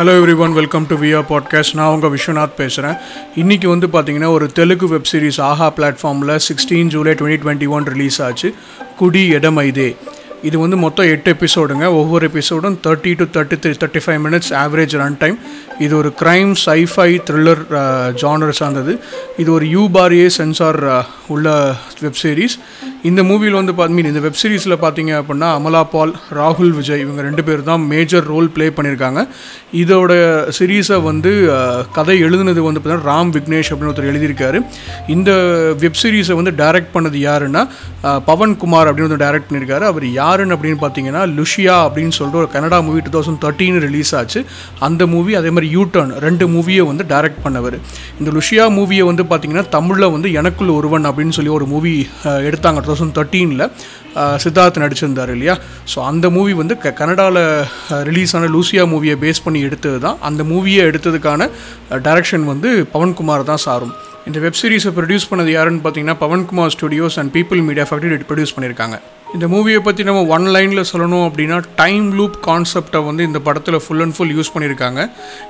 Hello every one welcome to வியா podcast நான் உங்கள் விஸ்வநாத் பேசுகிறேன் இன்றைக்கி வந்து பார்த்தீங்கன்னா ஒரு தெலுங்கு வெப் சீரிஸ் ஆஹா பிளாட்ஃபார்மில் sixteen July twenty twenty one release ஆச்சு. குடி இடமைதே இது வந்து மொத்தம் எட்டு எபிசோடுங்க ஒவ்வொரு எபிசோடும் thirty to thirty three thirty five minutes average run time இது ஒரு க்ரைம் சைஃபை த்ரில்லர் ஜானர் சார்ந்தது. இது ஒரு யூ பாரியே சென்சார் உள்ள வெப் சீரிஸ் இந்த மூவியில் வந்து பார்த்து மீன் இந்த வெப் சீரிஸில் பார்த்தீங்க அப்படின்னா அமலா பால் ராகுல் விஜய் இவங்க ரெண்டு பேர் தான் மேஜர் ரோல் ப்ளே பண்ணியிருக்காங்க. இதோட சீரீஸை வந்து கதை எழுதுனது வந்து பார்த்தீங்கன்னா ராம் விக்னேஷ் அப்படின்னு ஒருத்தர் எழுதியிருக்காரு. இந்த வெப் சீரிஸை வந்து டைரக்ட் பண்ணது யாருன்னா பவன் குமார் அப்படின்னு வந்து டைரக்ட் பண்ணியிருக்காரு. அவர் யாருன்னு அப்படின்னு பார்த்தீங்கன்னா லுஷியா அப்படின்னு சொல்லிட்டு ஒரு Kannada movie two thousand thirteen release ஆச்சு. அந்த மூவி அதே மாதிரி யூ டர்ன் ரெண்டு மூவியை வந்து டைரக்ட் பண்ணவர். இந்த லுஷியா மூவியை வந்து பார்த்தீங்கன்னா தமிழில் வந்து எனக்குள் ஒருவன் அப்படின்னு சொல்லி ஒரு மூவி எடுத்தாங்க. தௌசண்ட் தேர்ட்டீனில் சித்தார்த் நடிச்சிருந்தார் இல்லையா? ஸோ அந்த மூவி வந்து க கனடாவில் ரிலீஸ் ஆன லூசியா மூவியை பேஸ் பண்ணி எடுத்தது தான் அந்த மூவியை எடுத்ததுக்கான டைரக்ஷன் வந்து பவன்குமார் தான் சாரும். இந்த வெப் சீரிஸை ப்ரொடியூஸ் பண்ணது யாருன்னு பார்த்தீங்கன்னா Pavan Kumar studios and people media factory produce பண்ணியிருக்காங்க இந்த மூவியை பற்றி நம்ம ஒன் லைனில் சொல்லணும் அப்படின்னா டைம் லூப் கான்செப்டை வந்து இந்த படத்தில் ஃபுல் அண்ட் ஃபுல் யூஸ் பண்ணியிருக்காங்க.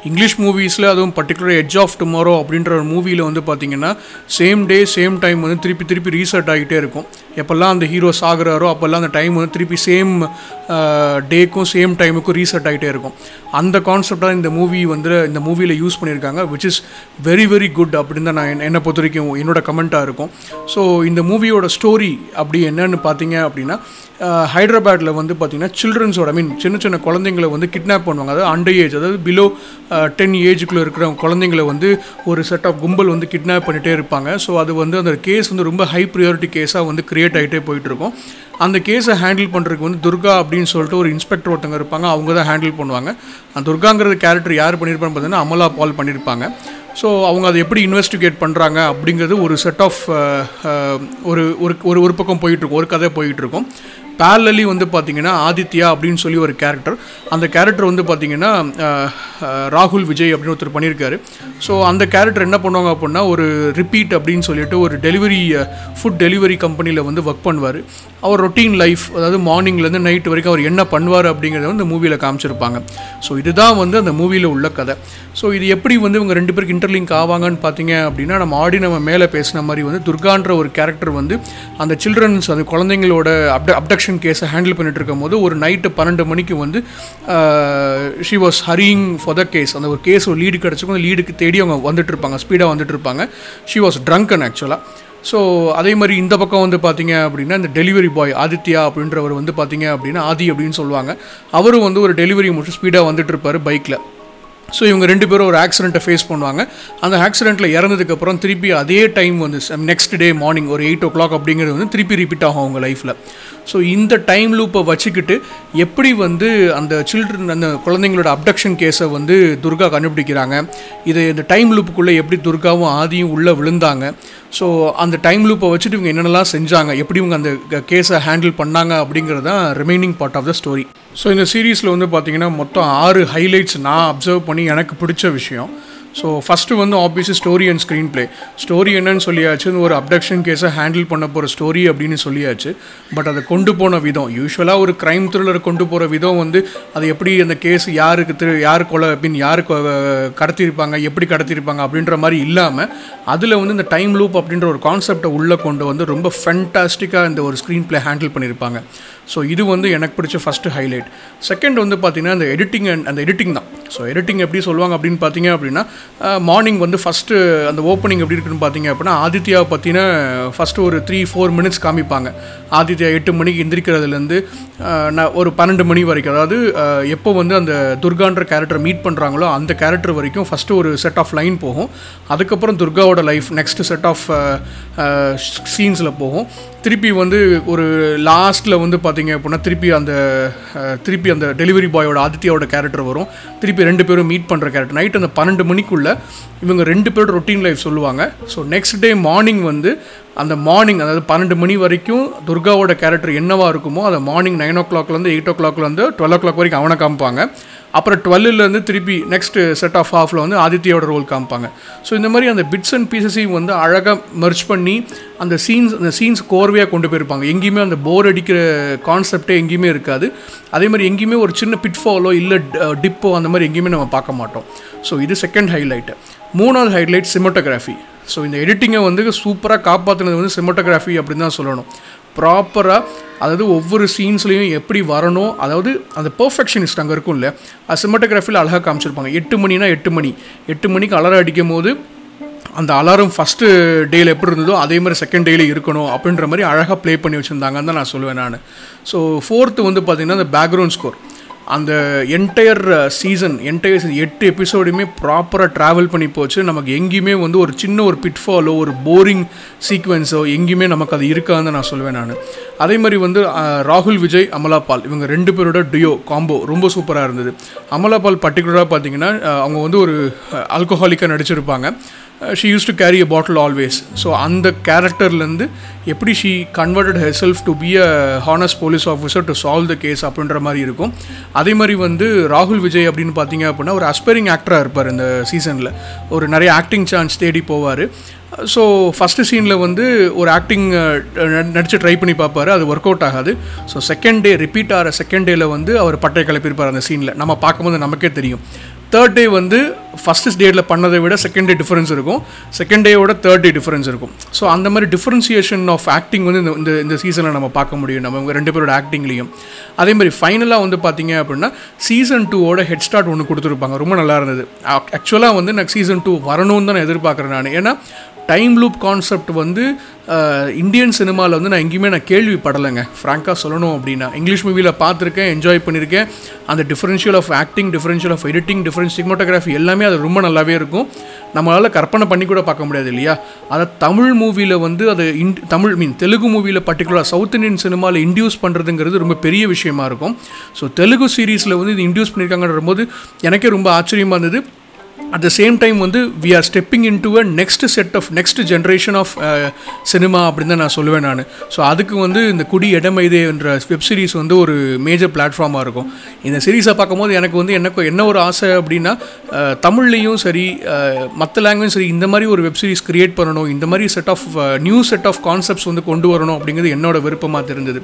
இங்கிலீஷ் மூவிஸில் அதுவும் பர்டிகுலர் எட்ஜ் ஆஃப் டுமாரோ அப்படின்ற ஒரு மூவியில் வந்து பார்த்தீங்கன்னா சேம் டே சேம் டைம் வந்து திருப்பி திருப்பி ரீசெட் ஆகிட்டே இருக்கும். எப்போல்லாம் அந்த ஹீரோ சாகுறாரோ அப்போல்லாம் அந்த டைம் வந்து திருப்பி சேம் டேக்கும் சேம் டைமுக்கும் ரீசெட் ஆகிட்டே இருக்கும். அந்த கான்செப்டாக இந்த மூவி வந்து இந்த மூவியில் யூஸ் பண்ணியிருக்காங்க which is very very good அப்படின்னு தான் நான் என்ன- என்னை பொறுத்த வரைக்கும் என்னோடய கமெண்ட்டாக இருக்கும். ஸோ இந்த மூவியோட ஸ்டோரி அப்படி என்னன்னு பார்த்தீங்க அப்படின்னா அப்படின்னா ஹைதராபாத்தில் வந்து பார்த்தீங்கன்னா சில்ட்ரன்ஸோட ஐ மீன் சின்ன சின்ன குழந்தைங்களை வந்து கிட்னாப் பண்ணுவாங்க. அதாவது அண்டர் ஏஜ் அதாவது பிலோ டென் ஏஜுக்குள்ளே இருக்கிற குழந்தைங்களை வந்து ஒரு செட் ஆஃப் கும்பல் வந்து கிட்னாப் பண்ணிகிட்டே இருப்பாங்க. ஸோ அது வந்து அந்த கேஸ் வந்து ரொம்ப ஹை ப்ரியாரிட்டி கேஸாக வந்து க்ரியேட் ஆகிட்டே போயிட்டுருக்கும். அந்த கேஸை ஹேண்டில் பண்ணுறதுக்கு வந்து துர்கா அப்படின்னு சொல்லிட்டு ஒரு இன்ஸ்பெக்டர் ஒருத்தங்க இருப்பாங்க. அவங்க தான் ஹேண்டில் பண்ணுவாங்க. அந்த துர்காங்கிறது கேரக்டர் யார் பண்ணியிருப்பான்னு பார்த்தீங்கன்னா அமலா பால் பண்ணியிருப்பாங்க. ஸோ அவங்க அதை எப்படி இன்வெஸ்டிகேட் பண்ணுறாங்க அப்படிங்கிறது ஒரு செட் ஆஃப் ஒரு ஒரு ஒரு ஒரு பக்கம் போயிட்டுருக்கும். ஒரு கதை போயிட்டுருக்கும். பேரலி வந்து பார்த்தீங்கன்னா ஆதித்யா அப்படின்னு சொல்லி ஒரு கேரக்டர் அந்த கேரக்டர் வந்து பார்த்தீங்கன்னா ராகுல் விஜய் அப்படின்னு ஒருத்தர் பண்ணியிருக்காரு. ஸோ அந்த கேரக்டர் என்ன பண்ணுவாங்க அப்படின்னா ஒரு ரிப்பீட் அப்படின்னு சொல்லிட்டு ஒரு டெலிவரி ஃபுட் டெலிவரி கம்பெனியில் வந்து ஒர்க் பண்ணுவார். அவர் ரொட்டீன் லைஃப் அதாவது மார்னிங்லேருந்து நைட் வரைக்கும் அவர் என்ன பண்ணுவார் அப்படிங்கிறத வந்து மூவியில் காமிச்சிருப்பாங்க. ஸோ இதுதான் வந்து அந்த மூவியில் உள்ள கதை. ஸோ இது எப்படி வந்து இவங்க ரெண்டு பேருக்கு இன்டர்லிங்க் ஆவாங்கன்னு பார்த்தீங்க அப்படின்னா நம்ம ஆடி நம்ம மேலே பேசின மாதிரி வந்து துர்கான்ற ஒரு கேரக்டர் வந்து அந்த சில்ட்ரன்ஸ் அந்த குழந்தைங்களோட அப்ட அப்டக்ஷன் கேஸை ஹேண்டில் பண்ணிட்டு இருக்கும்போது ஒரு நைட்டு பன்னெண்டு மணிக்கு வந்து she was hurrying for the case அந்த ஒரு கேஸ் ஒரு லீடு கிடச்சிக்கும் அந்த லீடுக்கு தேடி அவங்க வந்துட்டு இருப்பாங்க. ஸ்பீடாக வந்துட்டு இருப்பாங்க. ஷி வாஸ் ட்ரங்கன் ஆக்சுவலாக ஸோ அதே மாதிரி இந்த பக்கம் வந்து பார்த்தீங்க அப்படின்னா இந்த டெலிவரி பாய் ஆதித்யா அப்படின்றவர் வந்து பார்த்தீங்க அப்படின்னா ஆதி அப்படின்னு சொல்லுவாங்க. அவரும் வந்து ஒரு டெலிவரி முடிச்சு ஸ்பீடாக வந்துட்டு இருப்பார் பைக்கில் ஸோ இவங்க ரெண்டு பேரும் ஒரு ஆக்சிடெண்ட்டை ஃபேஸ் பண்ணுவாங்க. அந்த ஆக்சிடெண்ட்டில் இறந்ததுக்கப்புறம் திருப்பி அதே டைம் வந்து நெக்ஸ்ட் டே மார்னிங் ஒரு எயிட் ஓ கிளாக் அப்படிங்கிறது வந்து திருப்பி ரிப்பீட் ஆகும் அவங்க லைஃப்பில் ஸோ இந்த டைம் லூப்பை வச்சுக்கிட்டு எப்படி வந்து அந்த சில்ட்ரன் அந்த குழந்தைங்களோட அப்டக்ஷன் கேஸை வந்து துர்கா கண்டுபிடிக்கிறாங்க? இது இந்த டைம் லூப்புக்குள்ளே எப்படி துர்காவும் ஆதியும் உள்ளே விழுந்தாங்க? ஸோ அந்த டைம் லூப்பை வச்சுட்டு இவங்க என்னென்னலாம் செஞ்சாங்க எப்படி இவங்க அந்த கேஸை ஹேண்டில் பண்ணாங்க அப்படிங்கிறது தான் remaining part of the story so இந்த சீரீஸில் வந்து பார்த்தீங்கன்னா மொத்தம் ஆறு ஹைலைட்ஸ் நான் அப்சர்வ் பண்ணி எனக்கு பிடிச்ச விஷயம். ஸோ ஃபஸ்ட்டு வந்து obviously story and screenplay story என்னன்னு சொல்லியாச்சு ஒரு அப்டக்ஷன் கேஸை ஹேண்டில் பண்ண போகிற ஸ்டோரி அப்படின்னு சொல்லியாச்சு. பட் அதை கொண்டு போன விதம் யூஸ்வலாக ஒரு க்ரைம் த்ரில்லர் கொண்டு போகிற விதம் வந்து அது எப்படி அந்த கேஸ் யாருக்கு திரு யார் கொலை பின் யார் கடத்தியிருப்பாங்க எப்படி கடத்தியிருப்பாங்க அப்படின்ற மாதிரி இல்லாமல் அதில் வந்து இந்த டைம் லூப் அப்படின்ற ஒரு கான்செப்டை உள்ளே கொண்டு வந்து ரொம்ப ஃபென்டாஸ்டிக்காக இந்த ஒரு ஸ்க்ரீன் ப்ளே ஹேண்டில் பண்ணியிருப்பாங்க. ஸோ இது வந்து எனக்கு பிடிச்ச ஃபஸ்ட்டு ஹைலைட் செகண்ட் வந்து பார்த்தீங்கன்னா அந்த எடிட்டிங் அண்ட் அந்த எடிட்டிங் தான். ஸோ எடிட்டிங் எப்படி சொல்லுவாங்க அப்படின்னு பார்த்தீங்க அப்படின்னா மார்னிங் வந்து ஃபஸ்ட்டு அந்த ஓப்பனிங் எப்படி இருக்குன்னு பார்த்தீங்க அப்படின்னா ஆதித்யாவை பற்றின ஃபஸ்ட்டு ஒரு த்ரீ ஃபோர் மினிட்ஸ் காமிப்பாங்க. ஆதித்யா எட்டு மணிக்கு எந்திரிக்கிறதுலேருந்து நான் ஒரு பன்னெண்டு மணி வரைக்கும் அதாவது எப்போ வந்து அந்த துர்கான்ற கேரக்டர் மீட் பண்ணுறாங்களோ அந்த கேரக்டர் வரைக்கும் ஃபஸ்ட்டு ஒரு செட் ஆஃப் லைன் போகும். அதுக்கப்புறம் துர்காவோட லைஃப் நெக்ஸ்ட் செட் ஆஃப் சீன்ஸில் போகும். திருப்பி வந்து ஒரு லாஸ்ட்டில் வந்து பார்த்தீங்க அப்படின்னா திருப்பி அந்த திருப்பி அந்த டெலிவரி பாயோட ஆதித்யாவோட கேரக்டர் வரும். திருப்பி ரெண்டு பேரும் மீட் பண்ணுற கேரக்டர் நைட் அந்த பன்னெண்டு மணிக்குள்ளே இவங்க ரெண்டு பேரோட ரொட்டீன் லைஃப் சொல்லுவாங்க. ஸோ நெக்ஸ்ட் டே மார்னிங் வந்து அந்த மார்னிங் அதாவது பன்னெண்டு மணி வரைக்கும் துர்காவோட கேரக்டர் என்னவா இருக்குமோ அதை மார்னிங் நைன் ஓ கிளாக்லேருந்து எயிட் ஓ கிளாக்லேருந்து டுவெல் ஓ கிளாக் வரைக்கும் அவனை காமிப்பாங்க. அப்புறம் டுவெல்லுலேருந்து திருப்பி நெக்ஸ்ட் செட் ஆஃப் ஹாஃபில் வந்து ஆதித்யோட ரோல் காமிப்பாங்க. ஸோ இந்த மாதிரி அந்த பிட்ஸ் அண்ட் பீசஸையும் வந்து அழகாக மர்ச் பண்ணி அந்த சீன்ஸ் அந்த சீன்ஸ் கோர்வையாக கொண்டு போயிருப்பாங்க. எங்கேயுமே அந்த போர் அடிக்கிற கான்செப்டே எங்கேயுமே இருக்காது. அதே மாதிரி எங்கேயுமே ஒரு சின்ன பிட்ஃபாலோ இல்லை டிப்போ அந்த மாதிரி எங்கேயுமே நம்ம பார்க்க மாட்டோம். ஸோ இது செகண்ட் ஹைலைட்டு மூணாவது ஹைலைட் சிமோட்டோகிராஃபி ஸோ இந்த எடிட்டிங்கை வந்து சூப்பராக காப்பாற்றினது வந்து சிமெட்டோகிராஃபி அப்படின்னு தான் சொல்லணும். ப்ராப்பராக அதாவது ஒவ்வொரு சீன்ஸ்லேயும் எப்படி வரணும் அதாவது அந்த பர்ஃபெக்ஷனிஸ்ட் அங்கே இருக்கும் இல்லை அது சிமோட்டோகிராஃபியில் அழகாக காமிச்சிருப்பாங்க. எட்டு மணினா எட்டு மணி. எட்டு மணிக்கு அலாரம் அடிக்கும் போது அந்த அலாரம் ஃபஸ்ட்டு டேயில் எப்படி இருந்ததோ அதே மாதிரி செகண்ட் டேயில் இருக்கணும் அப்படின்ற மாதிரி அழகாக ப்ளே பண்ணி வச்சுருந்தாங்கன்னு தான் நான் சொல்லுவேன் நான். ஸோ ஃபோர்த்து வந்து பார்த்திங்கன்னா அந்த பேக்ரவுண்ட் ஸ்கோர் அந்த என்டையர் சீசன் என்டையர் எட்டு எபிசோடுமே ப்ராப்பராக ட்ராவல் பண்ணி போச்சு. நமக்கு எங்கேயுமே வந்து ஒரு சின்ன ஒரு பிட்ஃபாலோ ஒரு போரிங் சீக்வன்ஸோ எங்கேயுமே நமக்கு அது இருக்காதுன்னு நான் சொல்லுவேன் நான். அதே மாதிரி வந்து uh, ராகுல் விஜய் அமலாபால் இவங்க ரெண்டு பேரோட டியோ காம்போ ரொம்ப சூப்பராக இருந்தது. அமலாபால் பர்டிகுலராக பார்த்தீங்கன்னா uh, அவங்க வந்து ஒரு uh, ஆல்கோஹாலிக்காக நடிச்சிருப்பாங்க. She use to carry a bottle always so அந்த கேரக்டர்லேருந்து எப்படி she converted herself to be a honest police officer to solve the case அப்படின்ற மாதிரி இருக்கும். அதே மாதிரி வந்து ராகுல் விஜய் அப்படின்னு பார்த்தீங்க அப்படின்னா ஒரு அஸ்பைரிங் ஆக்டராக இருப்பார் இந்த சீசனில் ஒரு நிறைய ஆக்டிங் சான்ஸ் தேடி போவார். ஸோ ஃபஸ்ட்டு சீனில் வந்து ஒரு ஆக்டிங் நடித்து ட்ரை பண்ணி பார்ப்பாரு. அது ஒர்க் அவுட் ஆகாது. ஸோ செகண்ட் டே ரிப்பீட் ஆகிற செகண்ட் டேயில் வந்து அவர் பட்டை கிளப்பியிருப்பார் அந்த சீனில் நம்ம பார்க்கும்போது நமக்கே தெரியும். தேர்ட் டே வந்து ஃபஸ்ட்டு டேயில் பண்ணதை விட செகண்ட் டே டிஃப்ரென்ஸ் இருக்கும். செகண்ட் டேயோட தேர்ட் டே டிஃப்ரென்ஸ் இருக்கும். ஸோ அந்த மாதிரி டிஃப்ரென்சியேஷன் ஆஃப் ஆக்டிங் வந்து இந்த இந்த இந்த சீசனில் நம்ம பார்க்க முடியும். நம்ம இவங்க ரெண்டு பேரோட ஆக்டிங்லேயும் அதே மாதிரி ஃபைனலாக வந்து பார்த்தீங்க அப்படின்னா சீசன் டூவோட ஹெட் ஸ்டார்ட் ஒன்று கொடுத்துருப்பாங்க. ரொம்ப நல்லா இருந்தது. ஆக்சுவலாக வந்து நான் சீசன் டூ வரணும்னு தான் நான் எதிர்பார்க்குறேன் நான். ஏன்னா டைம் லூப் கான்செப்ட் வந்து இந்தியன் சினிமாவில் வந்து நான் எங்கேயுமே நான் கேள்விப்படலைங்க. ஃப்ராங்காக சொல்லணும் அப்படின்னா. இங்கிலீஷ் மூவியில் பார்த்துருக்கேன் என்ஜாய் பண்ணியிருக்கேன் அந்த differential of acting differential of editing difference cinematography எல்லாமே அது ரொம்ப நல்லாவே இருக்கும். நம்மளால் கற்பனை பண்ணி கூட பார்க்க முடியாது இல்லையா? அதை தமிழ் மூவியில் வந்து அது இன் தமிழ் மீன் தெலுங்கு மூவியில் பர்டிகுலர் சவுத் இந்தியன் சினிமாவில் இன்டியூஸ் பண்ணுறதுங்கிறது ரொம்ப பெரிய விஷயமா இருக்கும். ஸோ தெலுங்கு சீரீஸில் வந்து இது இன்டியூஸ் பண்ணியிருக்காங்கன்ற போது எனக்கே ரொம்ப ஆச்சரியமாக இருந்தது. அட் த சேம் டைம் வந்து we are stepping in to a next set of next generation of cinema அப்படின்னு தான் நான் சொல்லுவேன் நான். ஸோ அதுக்கு வந்து இந்த குடி இடமைதே என்ற வெப் சீரிஸ் வந்து ஒரு மேஜர் பிளாட்ஃபார்மாக இருக்கும். இந்த சீரீஸை பார்க்கும்போது எனக்கு வந்து எனக்கு என்ன ஒரு ஆசை அப்படின்னா தமிழ்லேயும் சரி மற்ற லாங்குவேஜ் சரி இந்த மாதிரி ஒரு வெப் சீரிஸ் க்ரியேட் பண்ணணும் இந்த மாதிரி set of new set of concepts வந்து கொண்டு வரணும் அப்படிங்கிறது என்னோட விருப்பமாக தெரிஞ்சது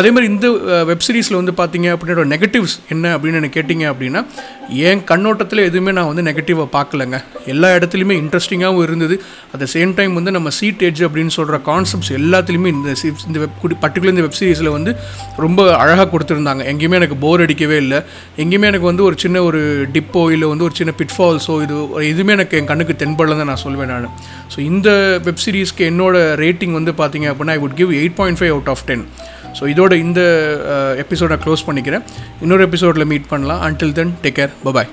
அதே மாதிரி இந்த வெப் சீரிஸில் வந்து பார்த்தீங்க அப்படின்னோட நெகட்டிவ்ஸ் என்ன அப்படின்னு எனக்கு கேட்டிங்க அப்படின்னா என் கண்ணோட்டத்தில் எதுவுமே நான் வந்து நெகட்டிவாக பார்க்கலங்க. எல்லா இடத்துலையுமே இன்ட்ரெஸ்டிங்காகவும் இருந்தது. அட் த சேம் டைம் வந்து நம்ம சீட் எட்ஜ் அப்படின்னு சொல்கிற கான்செப்ட்ஸ் எல்லாத்துலேயுமே இந்த இந்த வெப் பர்டிகுலர் இந்த வெப் சீரிஸில் வந்து ரொம்ப அழகாக கொடுத்துருந்தாங்க. எங்கேயுமே எனக்கு போர் அடிக்கவே இல்லை. எங்கேயுமே எனக்கு வந்து ஒரு சின்ன ஒரு டிப்போ இல்லை வந்து ஒரு சின்ன பிட்ஃபால்ஸோ இது எதுவுமே எனக்கு என் கண்ணுக்கு தென்படல தான் நான் சொல்வேன் நான். ஸோ இந்த வெப் சீரிஸ்க்கு என்னோட ரேட்டிங் வந்து பார்த்தீங்க அப்படின்னா I would give eight point five out of ten so இதோட இந்த uh, எபிசோடை க்ளோஸ் பண்ணிக்கிறேன். இன்னொரு எபிசோடில் மீட் பண்ணலாம். Until then take care bye bye